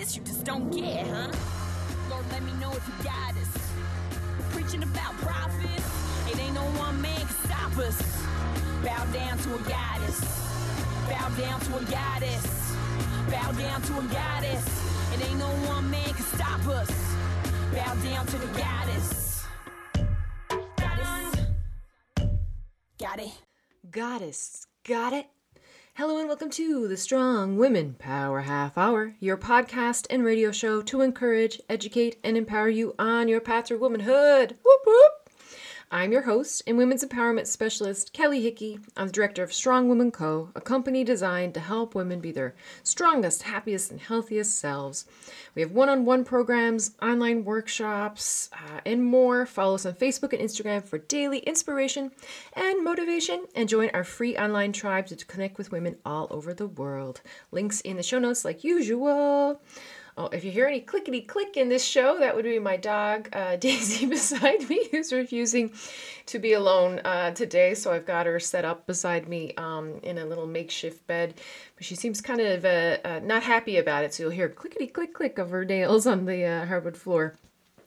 this you just don't get, huh? Lord, let me know if you got us. Preaching about profits, it ain't no one man can stop us. Bow down to a goddess. Bow down to a goddess. Bow down to a goddess. It ain't no one man can stop us. Bow down to the goddess. Goddess. Got it. Goddess, got it? Hello and welcome to the Strong Women Power Half Hour, your podcast and radio show to encourage, educate, and empower you on your path to womanhood. Whoop whoop! I'm your host and women's empowerment specialist, Kelly Hickey. I'm the director of Strong Women Co., a company designed to help women be their strongest, happiest, and healthiest selves. We have one on one programs, online workshops, uh, and more. Follow us on Facebook and Instagram for daily inspiration and motivation, and join our free online tribe to connect with women all over the world. Links in the show notes, like usual. Oh, if you hear any clickety click in this show, that would be my dog uh, Daisy beside me, who's refusing to be alone uh, today. So I've got her set up beside me um, in a little makeshift bed. But she seems kind of uh, uh not happy about it. So you'll hear clickety click click of her nails on the uh, hardwood floor.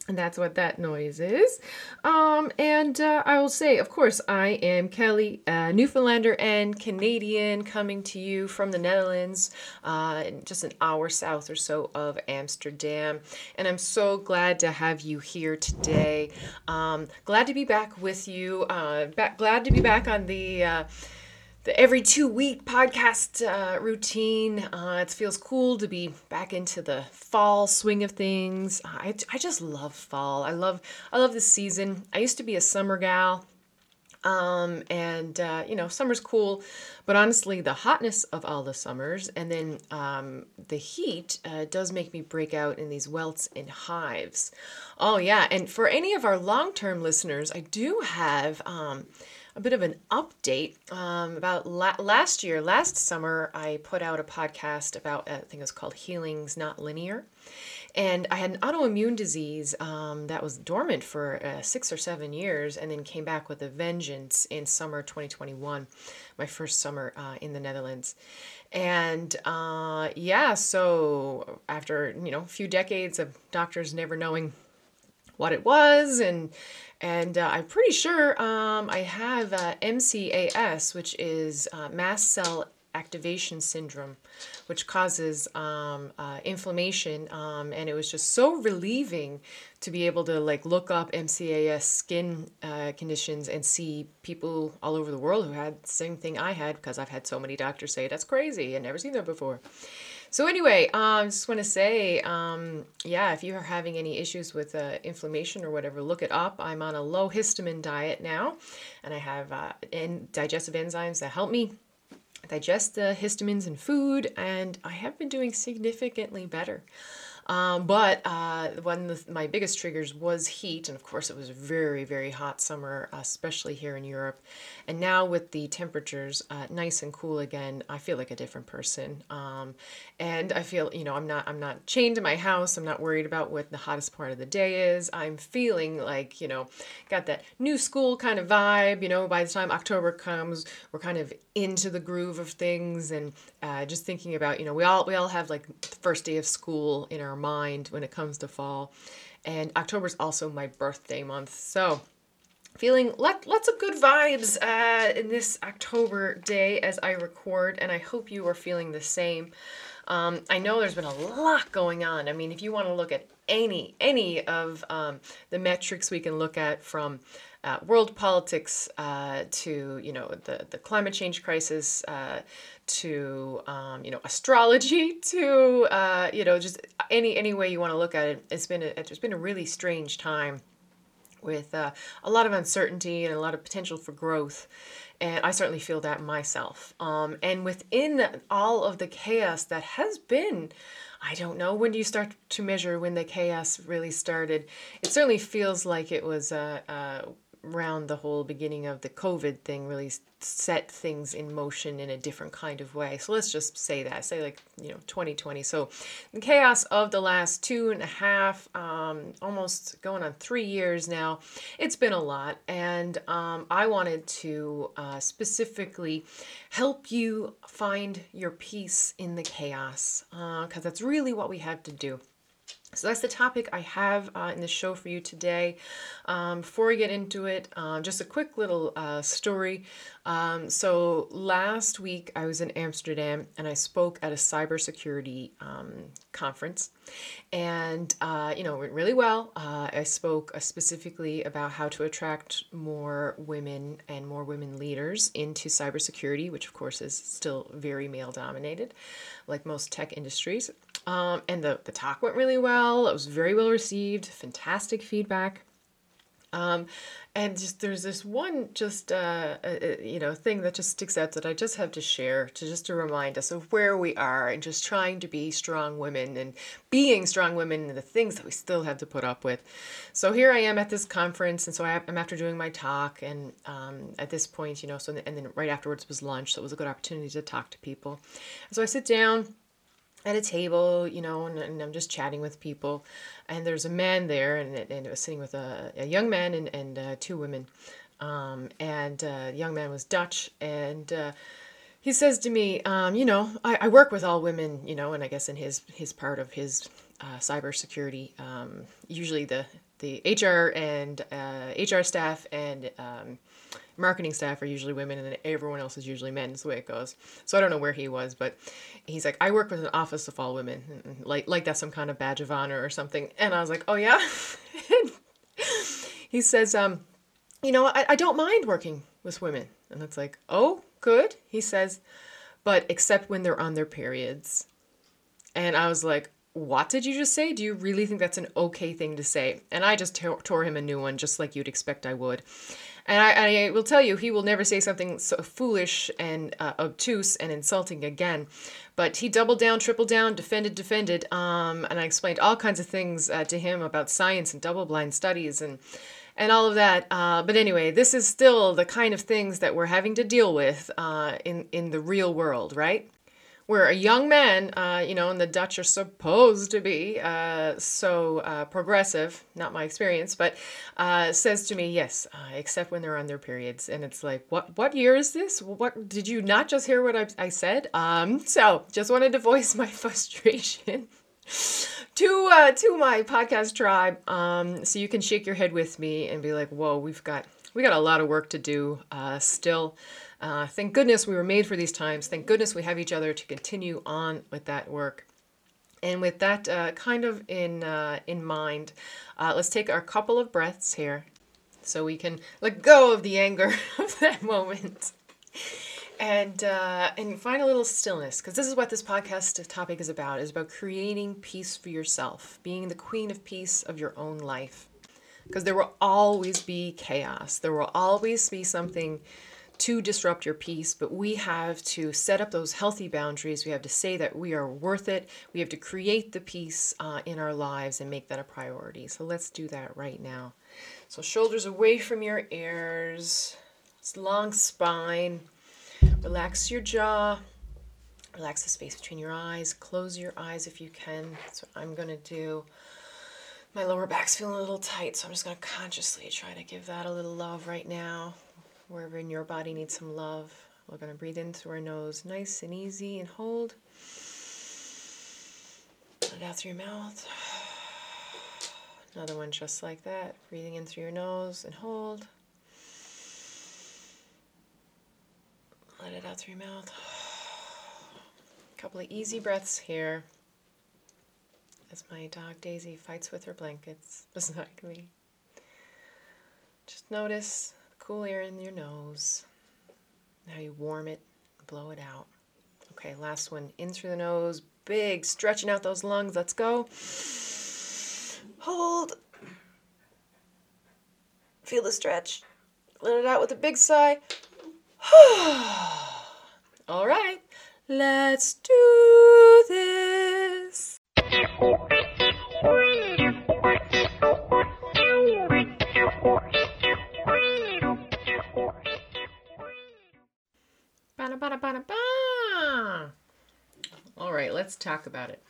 And that's what that noise is. Um, and uh, I will say, of course, I am Kelly, uh, Newfoundlander and Canadian, coming to you from the Netherlands, uh, just an hour south or so of Amsterdam. And I'm so glad to have you here today. Um, glad to be back with you. Uh, back, glad to be back on the uh, the every two week podcast uh, routine. Uh, it feels cool to be back into the fall swing of things. I, I just love fall. I love I love this season. I used to be a summer gal. Um, and uh, you know, summer's cool, but honestly, the hotness of all the summers and then um, the heat uh, does make me break out in these welts and hives. Oh, yeah. And for any of our long term listeners, I do have um, a bit of an update um, about la- last year. Last summer, I put out a podcast about, I think it was called Healing's Not Linear. And I had an autoimmune disease um, that was dormant for uh, six or seven years and then came back with a vengeance in summer 2021, my first summer uh, in the Netherlands. And uh, yeah, so after, you know, a few decades of doctors never knowing what it was and and uh, I'm pretty sure um, I have uh, MCAS, which is uh, mast cell activation syndrome, which causes um, uh, inflammation. Um, and it was just so relieving to be able to like look up MCAS skin uh, conditions and see people all over the world who had the same thing I had because I've had so many doctors say that's crazy and never seen that before. So anyway, um, I just want to say, um, yeah, if you are having any issues with uh, inflammation or whatever, look it up. I'm on a low histamine diet now, and I have uh, en- digestive enzymes that help me digest the histamines in food, and I have been doing significantly better. Um, but uh, one of my biggest triggers was heat, and of course, it was a very, very hot summer, especially here in Europe. And now, with the temperatures uh, nice and cool again, I feel like a different person. Um, and I feel, you know, I'm not, I'm not chained to my house. I'm not worried about what the hottest part of the day is. I'm feeling like, you know, got that new school kind of vibe. You know, by the time October comes, we're kind of into the groove of things, and uh, just thinking about, you know, we all, we all have like first day of school in our mind when it comes to fall. And October is also my birthday month. So, feeling lots of good vibes uh, in this October day as I record, and I hope you are feeling the same. Um, I know there's been a lot going on. I mean, if you want to look at any any of um, the metrics we can look at from uh, world politics uh, to you know the the climate change crisis uh, to um, you know astrology to uh, you know just any any way you want to look at it it's been a, it's been a really strange time with uh, a lot of uncertainty and a lot of potential for growth and I certainly feel that myself. Um, and within all of the chaos that has been, I don't know, when do you start to measure when the chaos really started? It certainly feels like it was uh, uh, around the whole beginning of the COVID thing really set things in motion in a different kind of way. So let's just say that, say like, you know, 2020. So the chaos of the last two and a half, um, almost going on three years now, it's been a lot. And um, I wanted to uh, specifically help you find your peace in the chaos because uh, that's really what we have to do. So that's the topic I have uh, in the show for you today. Um, before we get into it, uh, just a quick little uh, story. Um, so last week I was in Amsterdam and I spoke at a cybersecurity um, conference, and uh, you know went really well. Uh, I spoke uh, specifically about how to attract more women and more women leaders into cybersecurity, which of course is still very male dominated, like most tech industries. Um, and the, the talk went really well. It was very well received, fantastic feedback. Um, and just there's this one just uh, uh, uh, you know thing that just sticks out that I just have to share to just to remind us of where we are and just trying to be strong women and being strong women and the things that we still have to put up with. So here I am at this conference, and so I, am after doing my talk, and um, at this point, you know, so and then right afterwards was lunch, so it was a good opportunity to talk to people. And so I sit down at a table, you know, and, and, I'm just chatting with people. And there's a man there, and, and it was sitting with a, a young man and, and uh, two women. Um, and uh, the young man was Dutch, and uh, he says to me, um, you know, I, I, work with all women, you know, and I guess in his his part of his uh, cybersecurity, um, usually the the HR and HR uh, staff and um, marketing staff are usually women and then everyone else is usually men. That's the way it goes. So I don't know where he was, but he's like, I work with an office of all women, like like that's some kind of badge of honor or something. And I was like, oh yeah. he says, um, you know, I, I don't mind working with women, and it's like, oh, good. He says, but except when they're on their periods. And I was like, what did you just say? Do you really think that's an okay thing to say? And I just tore him a new one, just like you'd expect I would. And I, I, will tell you, he will never say something so foolish and uh, obtuse and insulting again. But he doubled down, tripled down, defended, defended. Um, and I explained all kinds of things uh, to him about science and double blind studies and and all of that. Uh, but anyway, this is still the kind of things that we're having to deal with uh, in in the real world, right? Where a young man, uh, you know, and the Dutch are supposed to be uh, so uh, progressive, not my experience, but uh, says to me, yes, uh, except when they're on their periods. And it's like, what what year is this? What Did you not just hear what I, I said? Um, so just wanted to voice my frustration. to uh, to my podcast tribe, um, so you can shake your head with me and be like, "Whoa, we've got we got a lot of work to do still." Uh, thank goodness we were made for these times. Thank goodness we have each other to continue on with that work. And with that uh, kind of in uh, in mind, uh, let's take our couple of breaths here, so we can let go of the anger of that moment, and uh, and find a little stillness. Because this is what this podcast topic is about: is about creating peace for yourself, being the queen of peace of your own life. Because there will always be chaos. There will always be something to disrupt your peace, but we have to set up those healthy boundaries. We have to say that we are worth it. We have to create the peace uh, in our lives and make that a priority. So let's do that right now. So, shoulders away from your ears, long spine. Relax your jaw. Relax the space between your eyes. Close your eyes if you can. That's what I'm going to do. My lower back's feeling a little tight, so I'm just going to consciously try to give that a little love right now wherever in your body needs some love. We're going to breathe in through our nose, nice and easy, and hold. Let out through your mouth. Another one just like that. Breathing in through your nose and hold. Let it out through your mouth. A couple of easy breaths here as my dog Daisy fights with her blankets beside me. Just notice cool air in your nose. Now you warm it, blow it out. Okay, last one in through the nose, big, stretching out those lungs. Let's go. Hold. Feel the stretch. Let it out with a big sigh. All right, let's do this. All right, let's talk about it.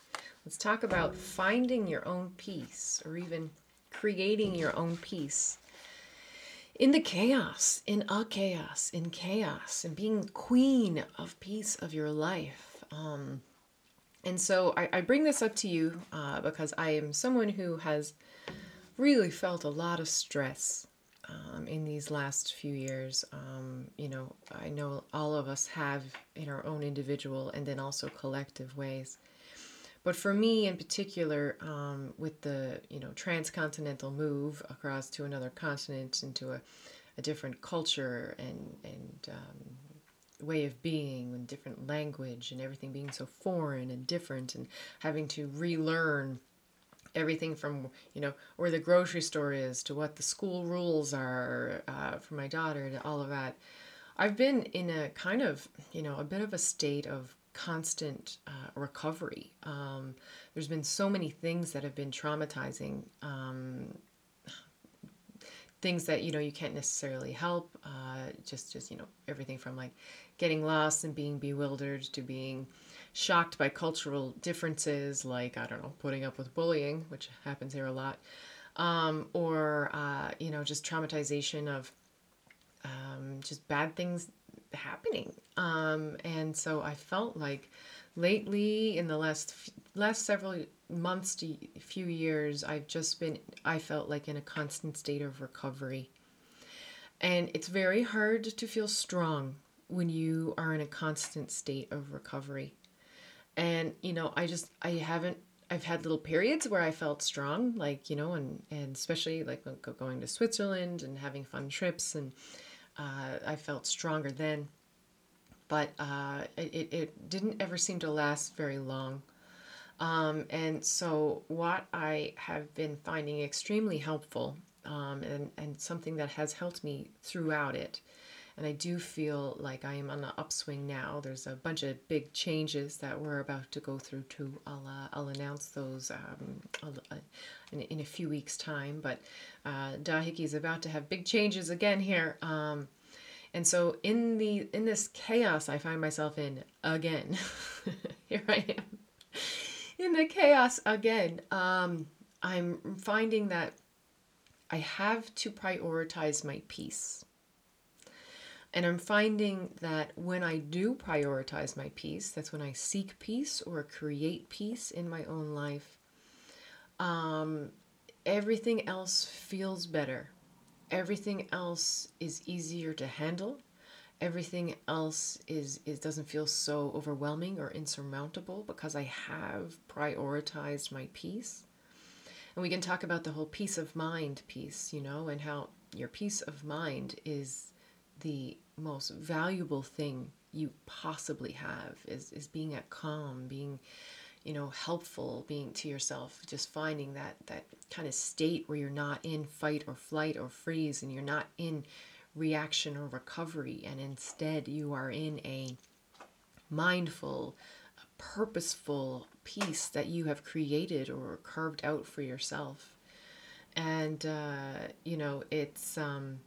Let's talk about finding your own peace or even creating your own peace in the chaos, in a chaos, in chaos, and being queen of peace of your life. Um, and so I, I, bring this up to you uh, because I am someone who has really felt a lot of stress um, in these last few years. Um, you know, I know all of us have in our own individual and then also collective ways. But for me in particular, um, with the you know transcontinental move across to another continent into a, a different culture and and um, way of being and different language and everything being so foreign and different and having to relearn everything from you know where the grocery store is to what the school rules are uh, for my daughter to all of that i've been in a kind of you know a bit of a state of constant uh, recovery. Um, there's been so many things that have been traumatizing. Um, things that you know you can't necessarily help. Uh, just just you know everything from like getting lost and being bewildered to being shocked by cultural differences, like I don't know, putting up with bullying, which happens here a lot, um, or uh, you know just traumatization of um, just bad things happening. Um, and so I felt like lately in the last last several months to few years I've just been I felt like in a constant state of recovery. And it's very hard to feel strong when you are in a constant state of recovery. And you know, I just I haven't I've had little periods where I felt strong, like you know, and and especially like going to Switzerland and having fun trips and uh, I felt stronger then, but uh, it, it didn't ever seem to last very long. Um, and so, what I have been finding extremely helpful um, and, and something that has helped me throughout it, and I do feel like I am on the upswing now. There's a bunch of big changes that we're about to go through. too. I'll uh, I'll announce those um, uh, in, in a few weeks' time. But uh, the Hickeys is about to have big changes again here. Um, and so in the in this chaos I find myself in again, here I am in the chaos again. Um, I'm finding that I have to prioritize my peace. And I'm finding that when I do prioritize my peace, that's when I seek peace or create peace in my own life, um, everything else feels better. Everything else is easier to handle. Everything else is, is doesn't feel so overwhelming or insurmountable because I have prioritized my peace. And we can talk about the whole peace of mind piece, you know, and how your peace of mind is the most valuable thing you possibly have is, is being at calm, being, you know, helpful, being to yourself, just finding that that kind of state where you're not in fight or flight or freeze and you're not in reaction or recovery and instead you are in a mindful, purposeful peace that you have created or carved out for yourself. And uh, you know, it's um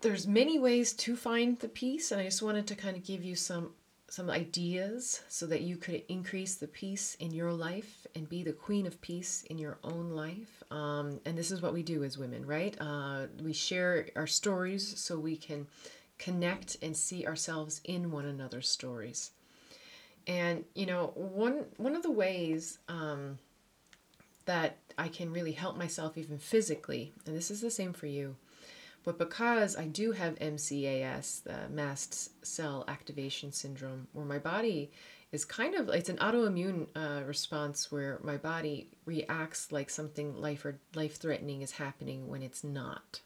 there's many ways to find the peace and i just wanted to kind of give you some some ideas so that you could increase the peace in your life and be the queen of peace in your own life. Um, and this is what we do as women right? Uh, we share our stories so we can connect and see ourselves in one another's stories. And you know one one of the ways um, that i can really help myself even physically and this is the same for you but because I do have MCAS, the mast cell activation syndrome, where my body is kind of it's an autoimmune uh, response where my body reacts like something life or life threatening is happening when it's not.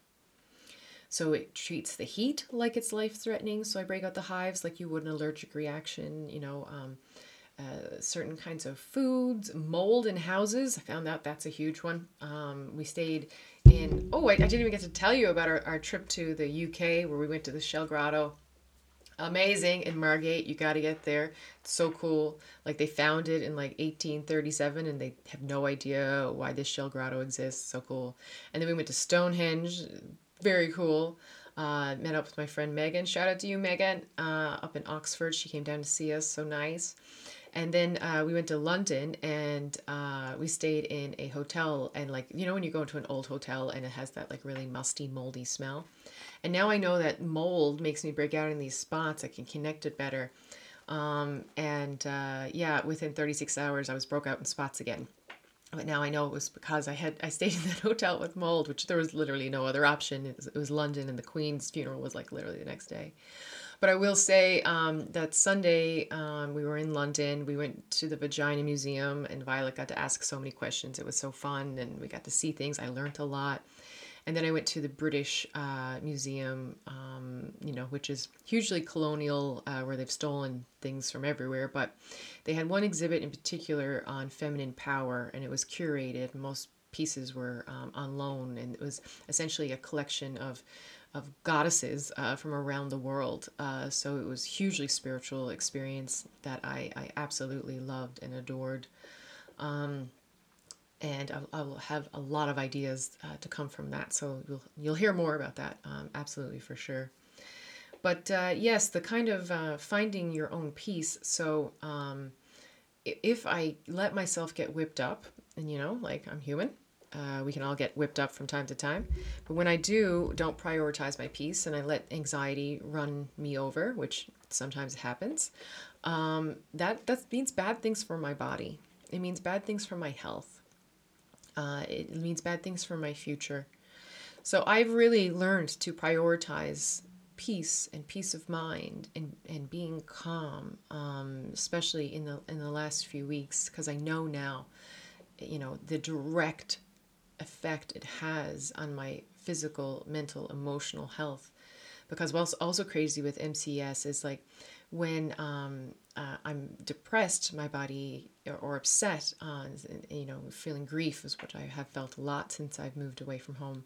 So it treats the heat like it's life threatening. So I break out the hives like you would an allergic reaction. You know, um, uh, certain kinds of foods, mold in houses. I found out that's a huge one. Um, we stayed in, oh, I, I, didn't even get to tell you about our, our trip to the UK where we went to the Shell Grotto. Amazing in Margate. You got to get there. It's so cool. Like they found it in like 1837 and they have no idea why this Shell Grotto exists. So cool. And then we went to Stonehenge. Very cool. Uh, met up with my friend Megan. Shout out to you, Megan, uh, up in Oxford. She came down to see us. So nice. And then uh, we went to London and uh, we stayed in a hotel. And, like, you know, when you go into an old hotel and it has that, like, really musty, moldy smell. And now I know that mold makes me break out in these spots. I can connect it better. Um, and uh, yeah, within 36 hours, I was broke out in spots again. But now I know it was because I had I stayed in that hotel with mold, which there was literally no other option. It was, it was London, and the Queen's funeral was like literally the next day. But I will say um, that Sunday um, we were in London. We went to the Vagina Museum, and Violet got to ask so many questions. It was so fun, and we got to see things. I learned a lot. And then I went to the British uh, Museum, um, you know, which is hugely colonial, uh, where they've stolen things from everywhere. But they had one exhibit in particular on feminine power, and it was curated. Most pieces were um, on loan, and it was essentially a collection of of goddesses uh, from around the world. Uh, so it was hugely spiritual experience that I, I absolutely loved and adored. Um, and I, will have a lot of ideas uh, to come from that. So you'll you'll hear more about that, um, absolutely for sure. But uh, yes, the kind of uh, finding your own peace. So um, if I let myself get whipped up, and you know, like I'm human, uh, we can all get whipped up from time to time. But when I do, don't prioritize my peace and I let anxiety run me over, which sometimes happens, um, that, that means bad things for my body. It means bad things for my health. Uh, it means bad things for my future. So I've really learned to prioritize peace and peace of mind and, and being calm, um, especially in the in the last few weeks, because I know now, you know, the direct effect it has on my physical, mental, emotional health. Because what's also crazy with MCS is like when um, uh, I'm depressed, my body or, or upset, uh, you know, feeling grief is what I have felt a lot since I've moved away from home.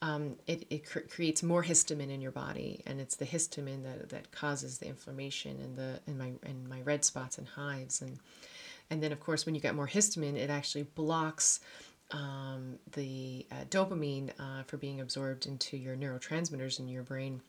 Um, it, it cr- creates more histamine in your body, and it's the histamine that, that causes the inflammation and the in my in my red spots and hives, and and then of course when you get more histamine, it actually blocks um, the uh, dopamine uh, for being absorbed into your neurotransmitters in your brain.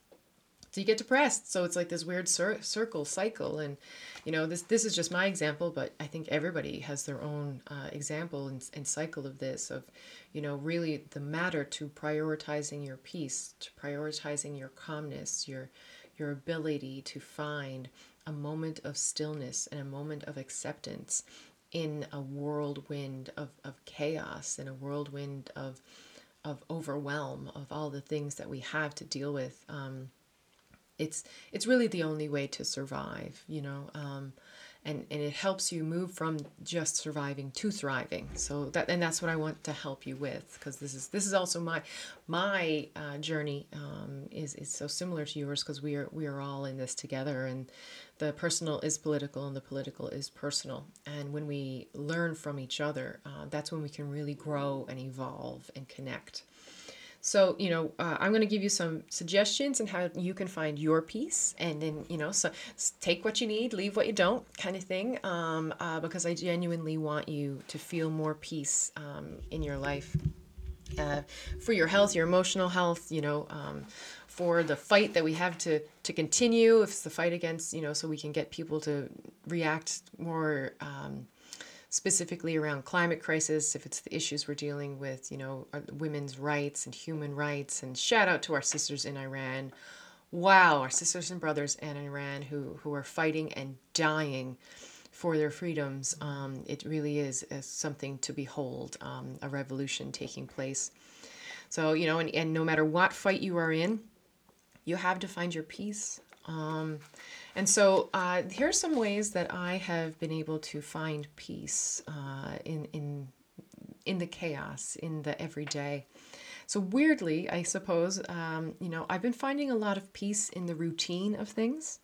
So you get depressed. So it's like this weird cir- circle cycle, and you know this this is just my example, but I think everybody has their own uh, example and, and cycle of this. Of you know really the matter to prioritizing your peace, to prioritizing your calmness, your your ability to find a moment of stillness and a moment of acceptance in a whirlwind of, of chaos, in a whirlwind of of overwhelm of all the things that we have to deal with. Um, it's it's really the only way to survive, you know. Um, and and it helps you move from just surviving to thriving. So that and that's what i want to help you with because this is this is also my my uh, journey um, is is so similar to yours because we are we are all in this together and the personal is political and the political is personal. And when we learn from each other uh, that's when we can really grow and evolve and connect so, you know, uh, I'm going to give you some suggestions and how you can find your peace, and then, you know, so take what you need, leave what you don't, kind of thing. Um, uh, because I genuinely want you to feel more peace um, in your life, uh, for your health, your emotional health. You know, um, for the fight that we have to to continue. If it's the fight against, you know, so we can get people to react more. Um, specifically around climate crisis, if it's the issues we're dealing with, you know, women's rights and human rights. And shout out to our sisters in Iran. Wow, our sisters and brothers in Iran who, who are fighting and dying for their freedoms. Um, it really is, is, something to behold, um, a revolution taking place. So, you know, and, and no matter what fight you are in, you have to find your peace. Um, and so uh, here are some ways that I have been able to find peace uh, in in in the chaos, in the everyday. So weirdly, I suppose, um, you know, I've been finding a lot of peace in the routine of things.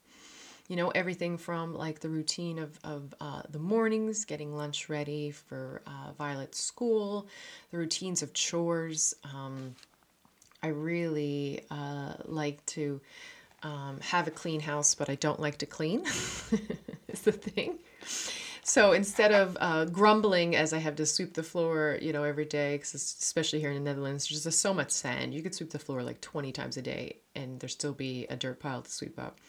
You know, everything from like the routine of, of uh, the mornings, getting lunch ready for uh, Violet's school, the routines of chores. Um, I really uh, like to um, have a clean house, but I don't like to clean, is the thing. So instead of uh, grumbling as I have to sweep the floor, you know, every day, because especially here in the Netherlands, there's just so much sand. You could sweep the floor like 20 times a day and there still be a dirt pile to sweep up.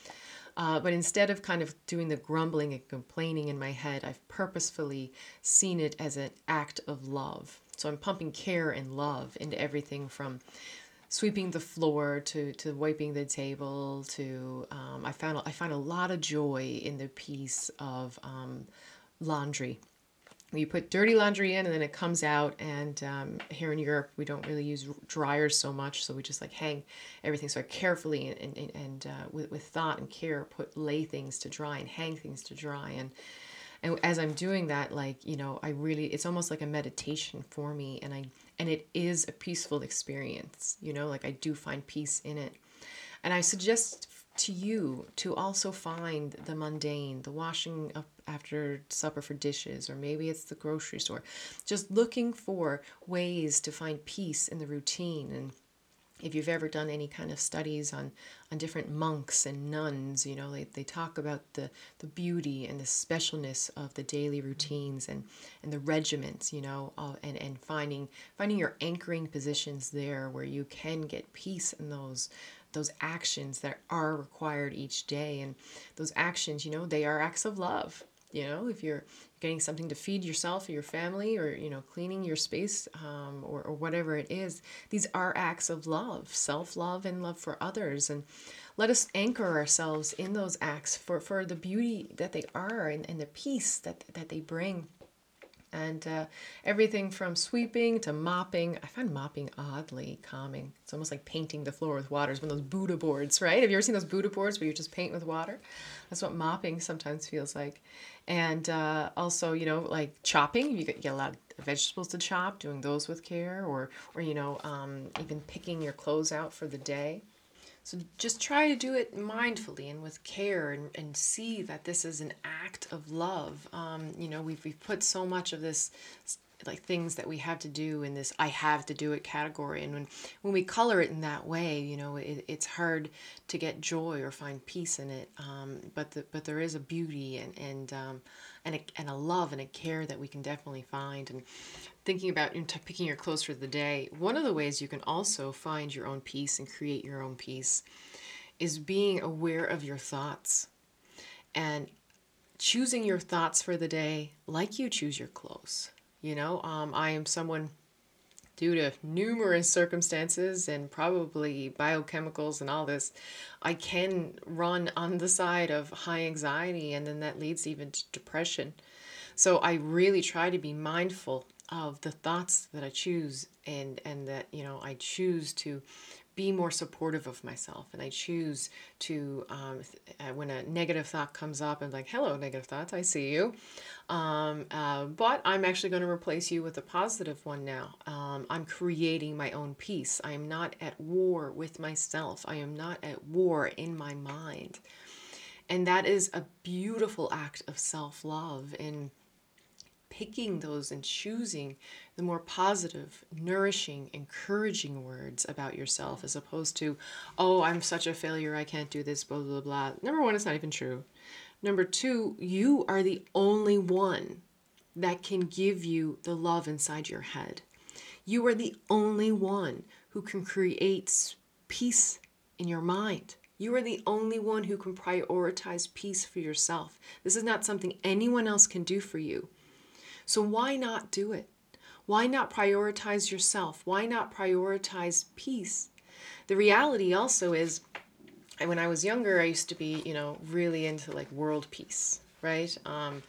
Uh, but instead of kind of doing the grumbling and complaining in my head, I've purposefully seen it as an act of love. So I'm pumping care and love into everything from sweeping the floor to, to wiping the table to um, I found I find a lot of joy in the piece of um, laundry. You put dirty laundry in and then it comes out and um, here in europe we don't really use dryers so much so we just like hang everything. So i carefully and, and, and uh, with, with thought and care put lay things to dry and hang things to dry. And and as i'm doing that like you know i really it's almost like a meditation for me. And i and it is a peaceful experience you know like i do find peace in it and i suggest to you to also find the mundane, the washing up after supper for dishes, or maybe it's the grocery store. Just looking for ways to find peace in the routine. And if you've ever done any kind of studies on, on different monks and nuns, you know, they, they talk about the, the beauty and the specialness of the daily routines and, and the regiments, you know, uh, and, and finding finding your anchoring positions there where you can get peace in those those actions that are required each day. And those actions you know they are acts of love you know if you're getting something to feed yourself or your family or you know cleaning your space um, or, or whatever it is these are acts of love self-love and love for others. And let us anchor ourselves in those acts for, for the beauty that they are and, and the peace that, that they bring and uh, everything from sweeping to mopping. I find mopping oddly calming. It's almost like painting the floor with water. It's one of those Buddha boards, right? Have you ever seen those Buddha boards where you just paint with water? That's what mopping sometimes feels like. And uh, also, you know, like chopping. You get, you get a lot of vegetables to chop, doing those with care, or or you know, um, even picking your clothes out for the day. So just try to do it mindfully and with care and, and see that this is an act of love. Um, you know, we've, we've put so much of this like things that we have to do in this I have to do it category. And when, when we color it in that way, you know, it, it's hard to get joy or find peace in it. Um, but the, but there is a beauty and, and, um, and, a, and a love and a care that we can definitely find. And thinking about picking your clothes for the day, one of the ways you can also find your own peace and create your own peace is being aware of your thoughts and choosing your thoughts for the day like you choose your clothes. You know, um, I am someone due to numerous circumstances and probably biochemicals and all this, I can run on the side of high anxiety, and then that leads even to depression. So I really try to be mindful of the thoughts that I choose and and that you know I choose to be more supportive of myself. And I choose to um, uh, when a negative thought comes up and like hello negative thoughts I see you um, uh, but I'm actually going to replace you with a positive one now. Um, I'm creating my own peace. I am not at war with myself. I am not at war in my mind. And that is a beautiful act of self-love. And picking those and choosing the more positive, nourishing, encouraging words about yourself as opposed to, oh, I'm such a failure, I can't do this, blah, blah, blah. Number one, it's not even true. Number two, you are the only one that can give you the love inside your head. You are the only one who can create peace in your mind. You are the only one who can prioritize peace for yourself. This is not something anyone else can do for you. So why not do it? Why not prioritize yourself? Why not prioritize peace? The reality also is, when I was younger, I used to be, you know, really into like world peace, right? Um,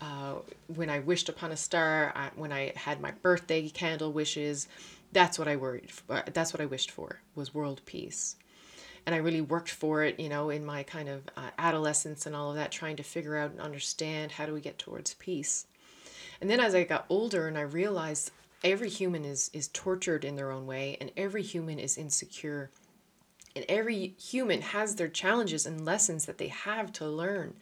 uh, when I wished upon a star, I, when I had my birthday candle wishes, that's what I worried. For, that's what I wished for was world peace, and I really worked for it, you know, in my kind of uh, adolescence and all of that, trying to figure out and understand how do we get towards peace. And then as I got older and I realized every human is is tortured in their own way and every human is insecure. And every human has their challenges and lessons that they have to learn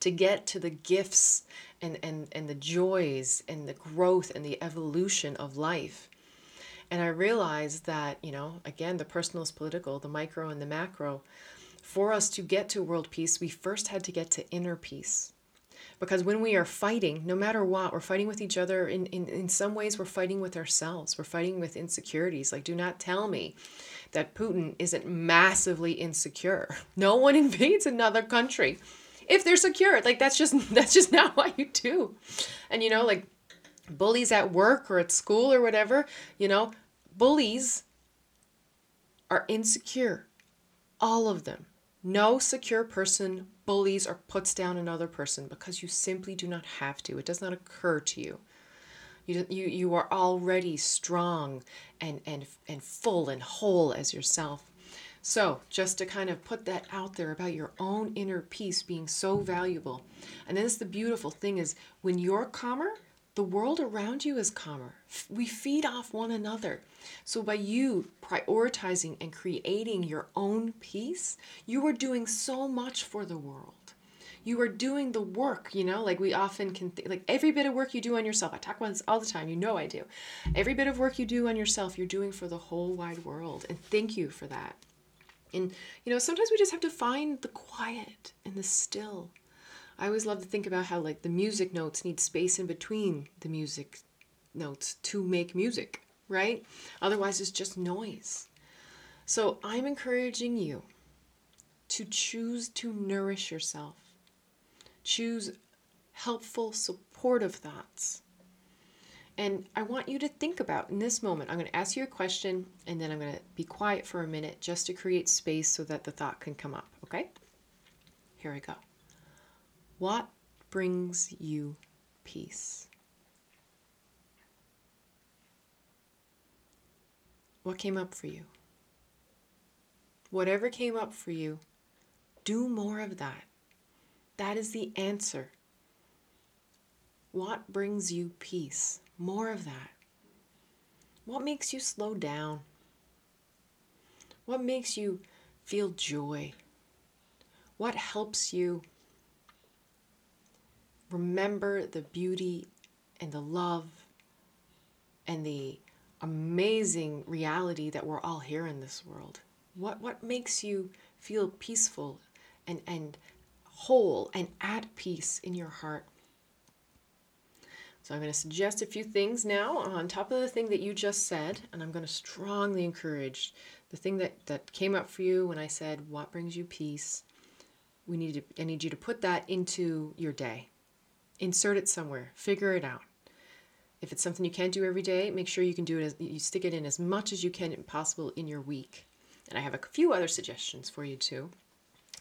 to get to the gifts and, and, and the joys and the growth and the evolution of life. And I realized that, you know, again, the personal is political, the micro and the macro. For us to get to world peace, we first had to get to inner peace. Because when we are fighting, no matter what, we're fighting with each other. In, in, in some ways, we're fighting with ourselves. We're fighting with insecurities. Like, do not tell me that Putin isn't massively insecure. No one invades another country if they're secure. Like that's just that's just not what you do. And you know, like bullies at work or at school or whatever, you know, bullies are insecure. All of them. No secure person bullies or puts down another person because you simply do not have to. It does not occur to you. You, you, you are already strong and, and, and full and whole as yourself. So, just to kind of put that out there about your own inner peace being so valuable. And then the beautiful thing is when you're calmer, the world around you is calmer. We feed off one another. So, by you prioritizing and creating your own peace, you are doing so much for the world. You are doing the work you know? Like we often can like every bit of work you do on yourself i talk about this all the time you know i do. Every bit of work you do on yourself you're doing for the whole wide world and thank you for that. And you know sometimes we just have to find the quiet and the still i always love to think about how like the music notes need space in between the music notes to make music right otherwise it's just noise so i'm encouraging you to choose to nourish yourself Choose helpful, supportive thoughts. And I want you to think about in this moment, I'm going to ask you a question and then I'm going to be quiet for a minute just to create space so that the thought can come up, okay? Here we go. What brings you peace? What came up for you? Whatever came up for you, do more of that. That is the answer. What brings you peace? More of that. What makes you slow down? What makes you feel joy? What helps you remember the beauty and the love and the amazing reality that we're all here in this world? What, what makes you feel peaceful and, and whole and at peace in your heart. So I'm going to suggest a few things now on top of the thing that you just said, and I'm going to strongly encourage the thing that, that came up for you when I said, What brings you peace? We need to, I need you to put that into your day. Insert it somewhere, figure it out. If it's something you can't do every day, make sure you can do it as you stick it in as much as you can possible in your week. And I have a few other suggestions for you too.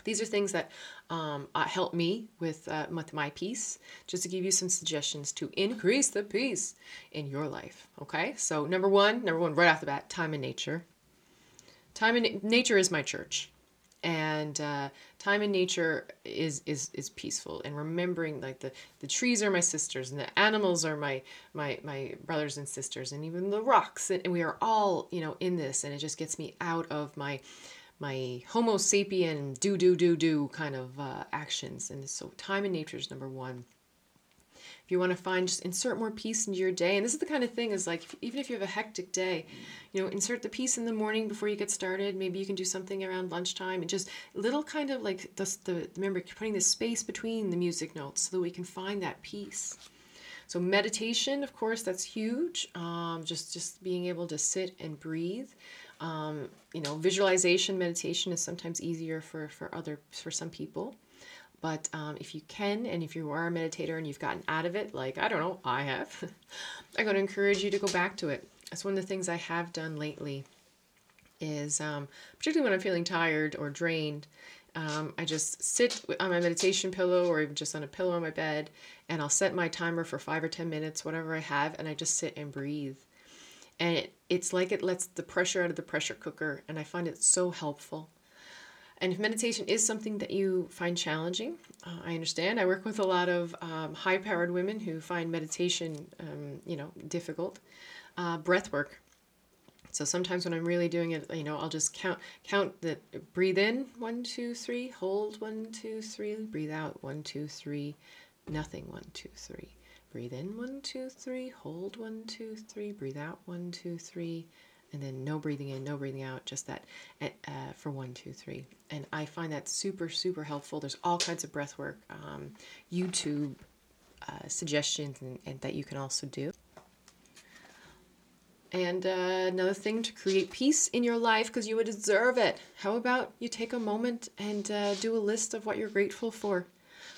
These are things that um, uh, help me with, uh, with my peace, just to give you some suggestions to increase the peace in your life. Okay, so number one, number one, right off the bat, time in nature. Time in nature is my church, and uh, time in nature is is is peaceful. And remembering like the the trees are my sisters, and the animals are my my my brothers and sisters, and even the rocks, and we are all you know in this, and it just gets me out of my my Homo sapien do do do do kind of uh, actions. And so time in nature is number one. If you want to find, just insert more peace into your day. And this is the kind of thing is like, if, even if you have a hectic day, you know, insert the peace in the morning before you get started. Maybe you can do something around lunchtime and just little kind of like the, the remember putting the space between the music notes so that we can find that peace. So meditation, of course, that's huge. Um, just just being able to sit and breathe. Um, you know, visualization meditation is sometimes easier for, for other for some people. But um, if you can, and if you are a meditator and you've gotten out of it, like I don't know, I have, I'm going to encourage you to go back to it. That's one of the things I have done lately. Is um, particularly when I'm feeling tired or drained, um, I just sit on my meditation pillow or even just on a pillow on my bed, and I'll set my timer for five or ten minutes, whatever I have, and I just sit and breathe and it, it's like it lets the pressure out of the pressure cooker and i find it so helpful and if meditation is something that you find challenging uh, i understand i work with a lot of um, high powered women who find meditation um, you know difficult uh, breath work so sometimes when i'm really doing it you know i'll just count count the breathe in one two three hold one two three breathe out one two three nothing one two three Breathe in one, two, three. Hold one, two, three. Breathe out one, two, three. And then no breathing in, no breathing out, just that uh, for one, two, three. And I find that super, super helpful. There's all kinds of breath work, um, YouTube uh, suggestions, and, and that you can also do. And uh, another thing to create peace in your life because you would deserve it. How about you take a moment and uh, do a list of what you're grateful for?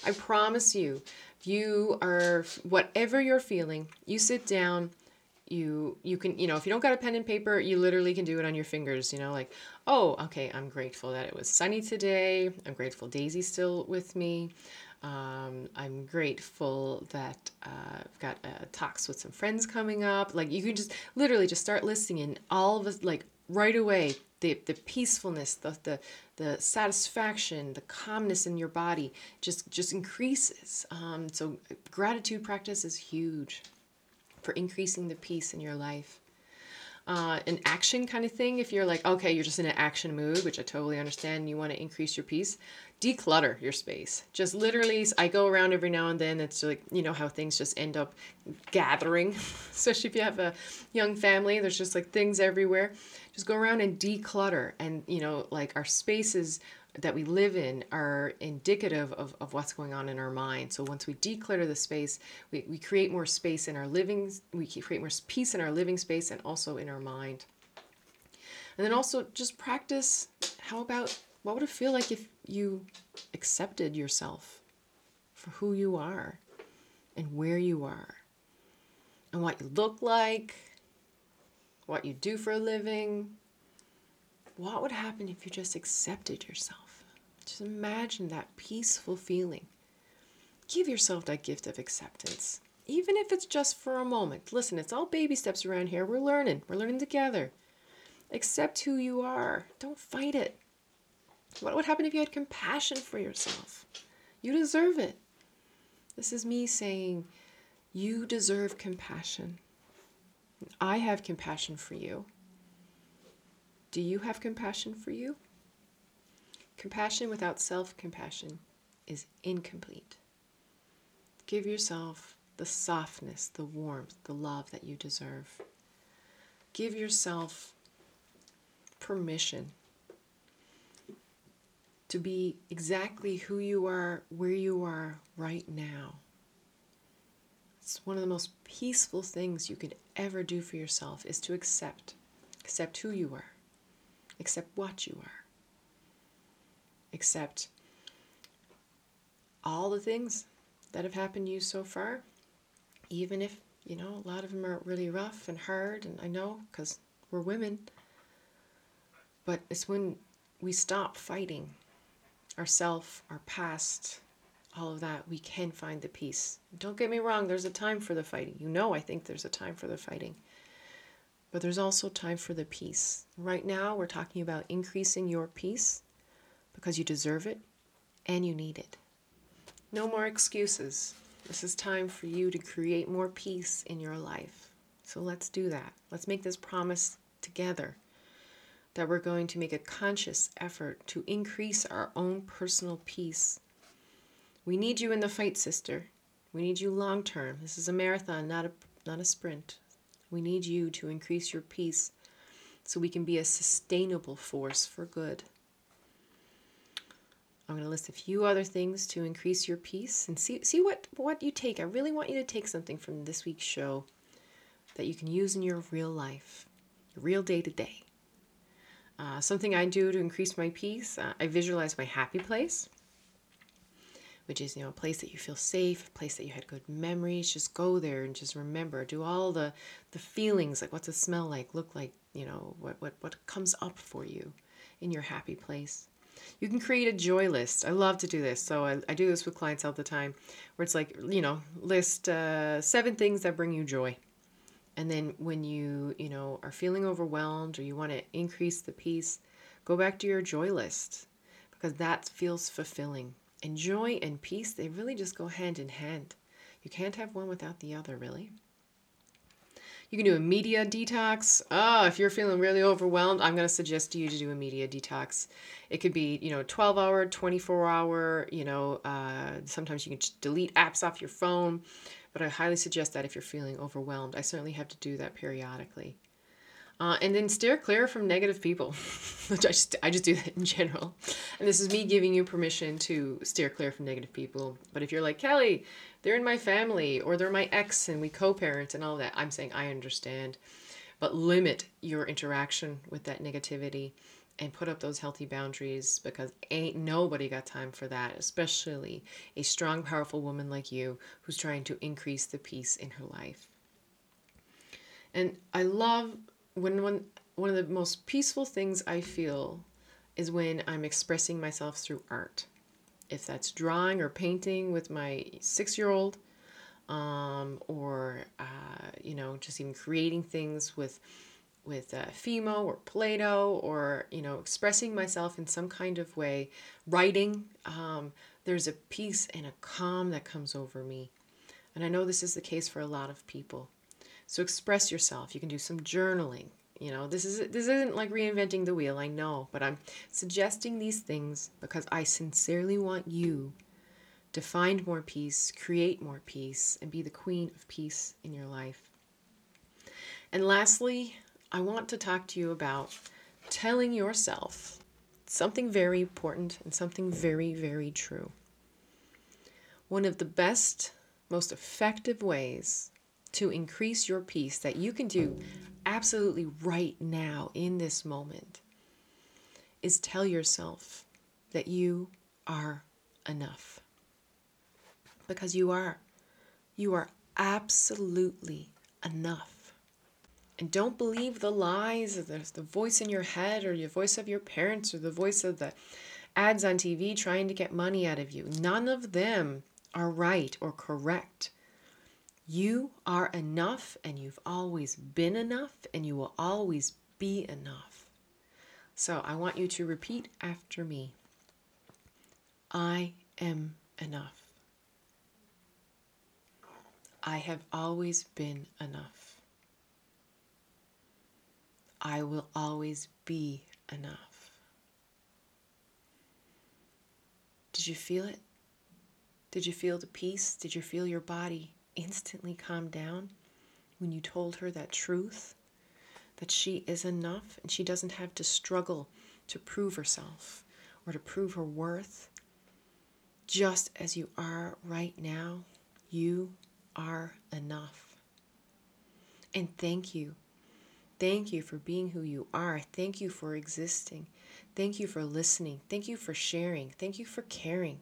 I promise you, you are, whatever you're feeling, you sit down, you you can you know if you don't got a pen and paper you literally can do it on your fingers you know like oh okay i'm grateful that it was sunny today i'm grateful daisy's still with me um, I'm grateful that uh, I've got uh, talks with some friends coming up. Like you can just literally just start listing in all of us like right away the, the peacefulness, the, the the satisfaction, the calmness in your body just just increases. Um, so gratitude practice is huge for increasing the peace in your life uh, an action kind of thing. If you're like, okay, you're just in an action mood, which I totally understand, you want to increase your peace, declutter your space. Just literally, I go around every now and then. It's like, you know, how things just end up gathering, especially if you have a young family, there's just like things everywhere. Just go around and declutter. And, you know, like our spaces that we live in are indicative of, of what's going on in our mind. So once we declutter the space, we, we create more space in our living, we create more peace in our living space and also in our mind. And then also just practice how about what would it feel like if you accepted yourself for who you are and where you are and what you look like, what you do for a living? What would happen if you just accepted yourself? Just imagine that peaceful feeling. Give yourself that gift of acceptance, even if it's just for a moment. Listen, it's all baby steps around here. We're learning, we're learning together. Accept who you are, don't fight it. What would happen if you had compassion for yourself? You deserve it. This is me saying, You deserve compassion. I have compassion for you. Do you have compassion for you? Compassion without self compassion is incomplete. Give yourself the softness, the warmth, the love that you deserve. Give yourself permission to be exactly who you are, where you are right now. It's one of the most peaceful things you could ever do for yourself is to accept. Accept who you are. Accept what you are accept all the things that have happened to you so far, even if, you know, a lot of them are really rough and hard, and I know because we're women. But it's when we stop fighting ourself, our past, all of that, we can find the peace. Don't get me wrong, there's a time for the fighting. You know, I think there's a time for the fighting. But there's also time for the peace. Right now, we're talking about increasing your peace because you deserve it and you need it. No more excuses. This is time for you to create more peace in your life. So let's do that. Let's make this promise together that we're going to make a conscious effort to increase our own personal peace. We need you in the fight, sister. We need you long term. This is a marathon, not a not a sprint. We need you to increase your peace so we can be a sustainable force for good. I'm going to list a few other things to increase your peace and see see what what you take. I really want you to take something from this week's show that you can use in your real life, your real day to day. Uh, something I do to increase my peace, uh, I visualize my happy place, which is you know a place that you feel safe, a place that you had good memories. Just go there and just remember. Do all the the feelings like what's it smell like, look like, you know what what what comes up for you in your happy place. You can create a joy list. I love to do this. So I, I do this with clients all the time where it's like, you know, list uh, seven things that bring you joy. And then when you, you know, are feeling overwhelmed or you want to increase the peace, go back to your joy list because that feels fulfilling. And joy and peace, they really just go hand in hand. You can't have one without the other, really. You can do a media detox. Oh, if you're feeling really overwhelmed, I'm going to suggest to you to do a media detox. It could be, you know, 12 hour, 24 hour, you know, uh, sometimes you can delete apps off your phone, but I highly suggest that if you're feeling overwhelmed. I certainly have to do that periodically. Uh, and then steer clear from negative people, which I just, I just do that in general. And this is me giving you permission to steer clear from negative people. But if you're like, Kelly, they're in my family or they're my ex and we co parent and all that, I'm saying I understand. But limit your interaction with that negativity and put up those healthy boundaries because ain't nobody got time for that, especially a strong, powerful woman like you who's trying to increase the peace in her life. And I love when one one of the most peaceful things I feel is when I'm expressing myself through art. If that's drawing or painting with my six year old, um, or uh, you know, just even creating things with with uh, Fimo or Play-Doh, or you know, expressing myself in some kind of way, writing. Um, there's a peace and a calm that comes over me, and I know this is the case for a lot of people. So express yourself. You can do some journaling. You know, this is this isn't like reinventing the wheel, I know, but I'm suggesting these things because I sincerely want you to find more peace, create more peace, and be the queen of peace in your life. And lastly, I want to talk to you about telling yourself something very important and something very, very true. One of the best, most effective ways to increase your peace that you can do absolutely right now in this moment is tell yourself that you are enough. Because you are. You are absolutely enough. And don't believe the lies of the, the voice in your head or the voice of your parents or the voice of the ads on TV trying to get money out of you. None of them are right or correct. You are enough, and you've always been enough, and you will always be enough. So I want you to repeat after me I am enough. I have always been enough. I will always be enough. Did you feel it? Did you feel the peace? Did you feel your body instantly calm down when you told her that truth? That she is enough and she doesn't have to struggle to prove herself or to prove her worth. Just as you are right now, you are enough. And thank you. Thank you for being who you are. Thank you for existing. Thank you for listening. Thank you for sharing. Thank you for caring.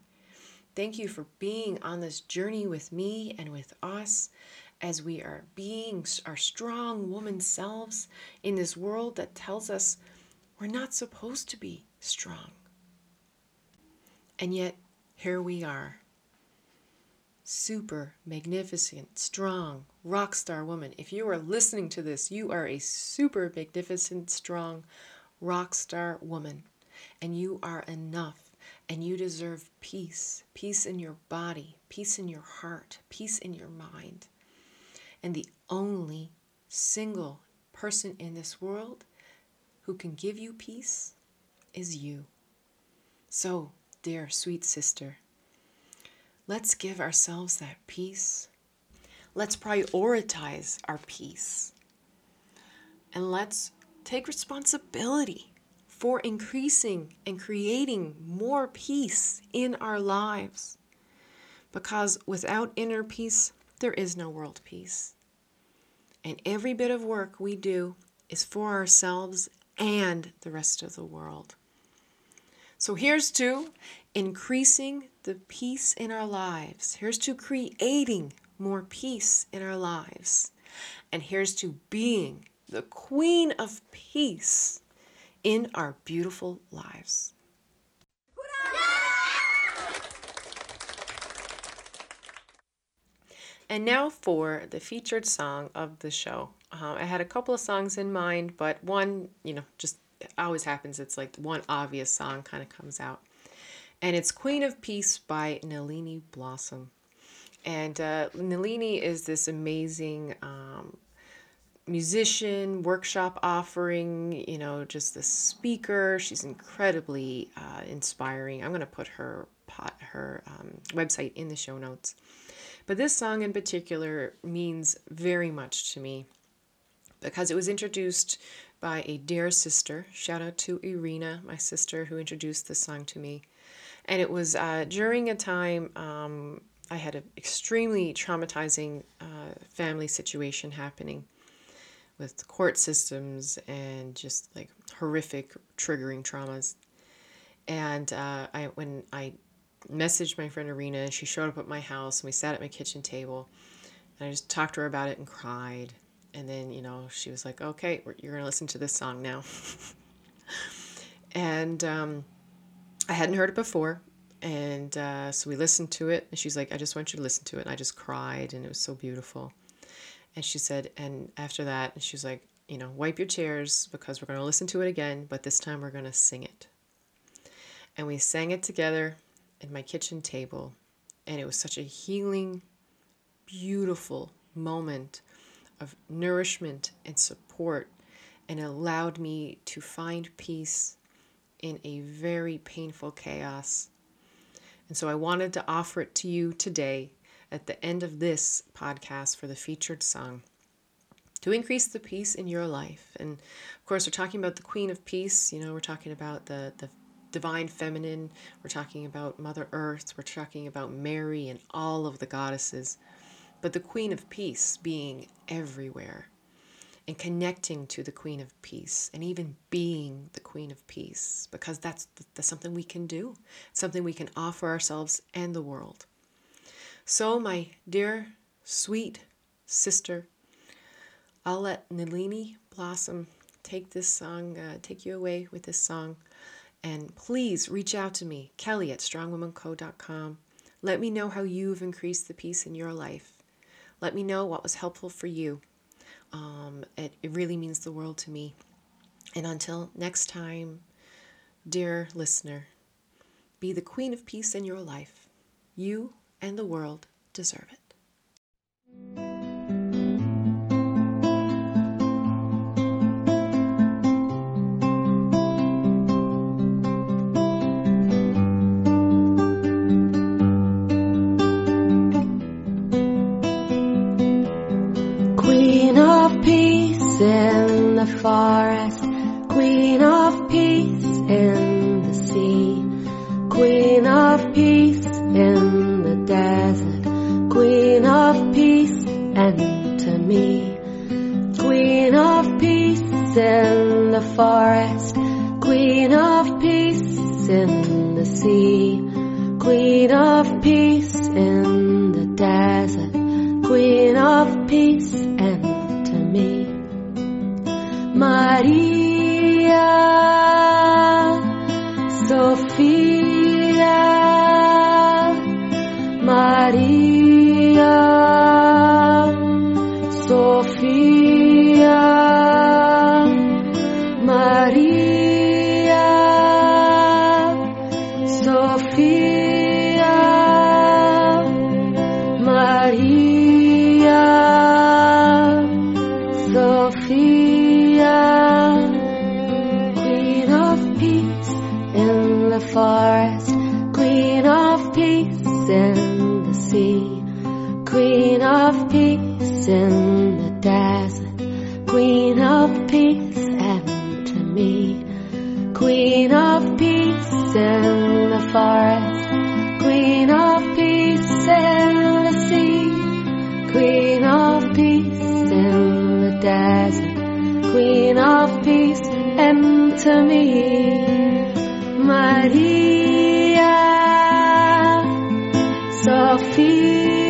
Thank you for being on this journey with me and with us as we are being our strong woman selves in this world that tells us we're not supposed to be strong. And yet, here we are. Super magnificent, strong, rock star woman. If you are listening to this, you are a super magnificent, strong, rock star woman. And you are enough and you deserve peace peace in your body, peace in your heart, peace in your mind. And the only single person in this world who can give you peace is you. So, dear sweet sister, let's give ourselves that peace. Let's prioritize our peace. And let's take responsibility for increasing and creating more peace in our lives. Because without inner peace, there is no world peace. And every bit of work we do is for ourselves and the rest of the world. So here's to increasing the peace in our lives. Here's to creating more peace in our lives. And here's to being the queen of peace in our beautiful lives. And now for the featured song of the show. Uh, I had a couple of songs in mind, but one, you know, just always happens. It's like one obvious song kind of comes out. And it's Queen of Peace by Nalini Blossom. And uh, Nalini is this amazing um, musician, workshop offering, you know, just the speaker. She's incredibly uh, inspiring. I'm going to put her pot, her um, website in the show notes. But this song in particular means very much to me because it was introduced by a dear sister. Shout out to Irina, my sister, who introduced this song to me. And it was uh, during a time um, I had an extremely traumatizing uh, family situation happening with court systems and just like horrific triggering traumas. And uh, I when I messaged my friend Irina, she showed up at my house and we sat at my kitchen table, and I just talked to her about it and cried. And then you know she was like, "Okay, you're gonna listen to this song now." and um, I hadn't heard it before, and uh, so we listened to it. And she's like, "I just want you to listen to it." And I just cried, and it was so beautiful. And she said, and after that, she's like, you know, wipe your tears because we're going to listen to it again, but this time we're going to sing it. And we sang it together at my kitchen table, and it was such a healing, beautiful moment of nourishment and support, and it allowed me to find peace in a very painful chaos. And so I wanted to offer it to you today at the end of this podcast for the featured song to increase the peace in your life. And of course, we're talking about the Queen of Peace. You know, we're talking about the, the divine feminine. We're talking about Mother Earth. We're talking about Mary and all of the goddesses. But the Queen of Peace being everywhere and connecting to the Queen of Peace and even being the Queen of Peace because that's, that's something we can do, something we can offer ourselves and the world. So, my dear, sweet sister, I'll let Nalini Blossom take this song, uh, take you away with this song. And please reach out to me, Kelly at strongwomanco.com. Let me know how you've increased the peace in your life. Let me know what was helpful for you. Um, it, it really means the world to me. And until next time, dear listener, be the queen of peace in your life. You and the world deserve it. Queen of Peace in the desert, Queen of Peace to me, Queen of Peace in the forest, Queen of Peace in the sea, Queen of Peace in the desert, Queen of Peace and me, Maria, Sophia,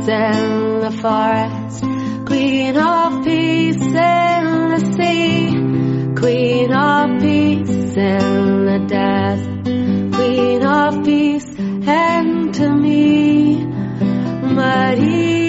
peace in the forest, Queen of peace in the sea, Queen of peace in the desert, Queen of peace and to me, Maria.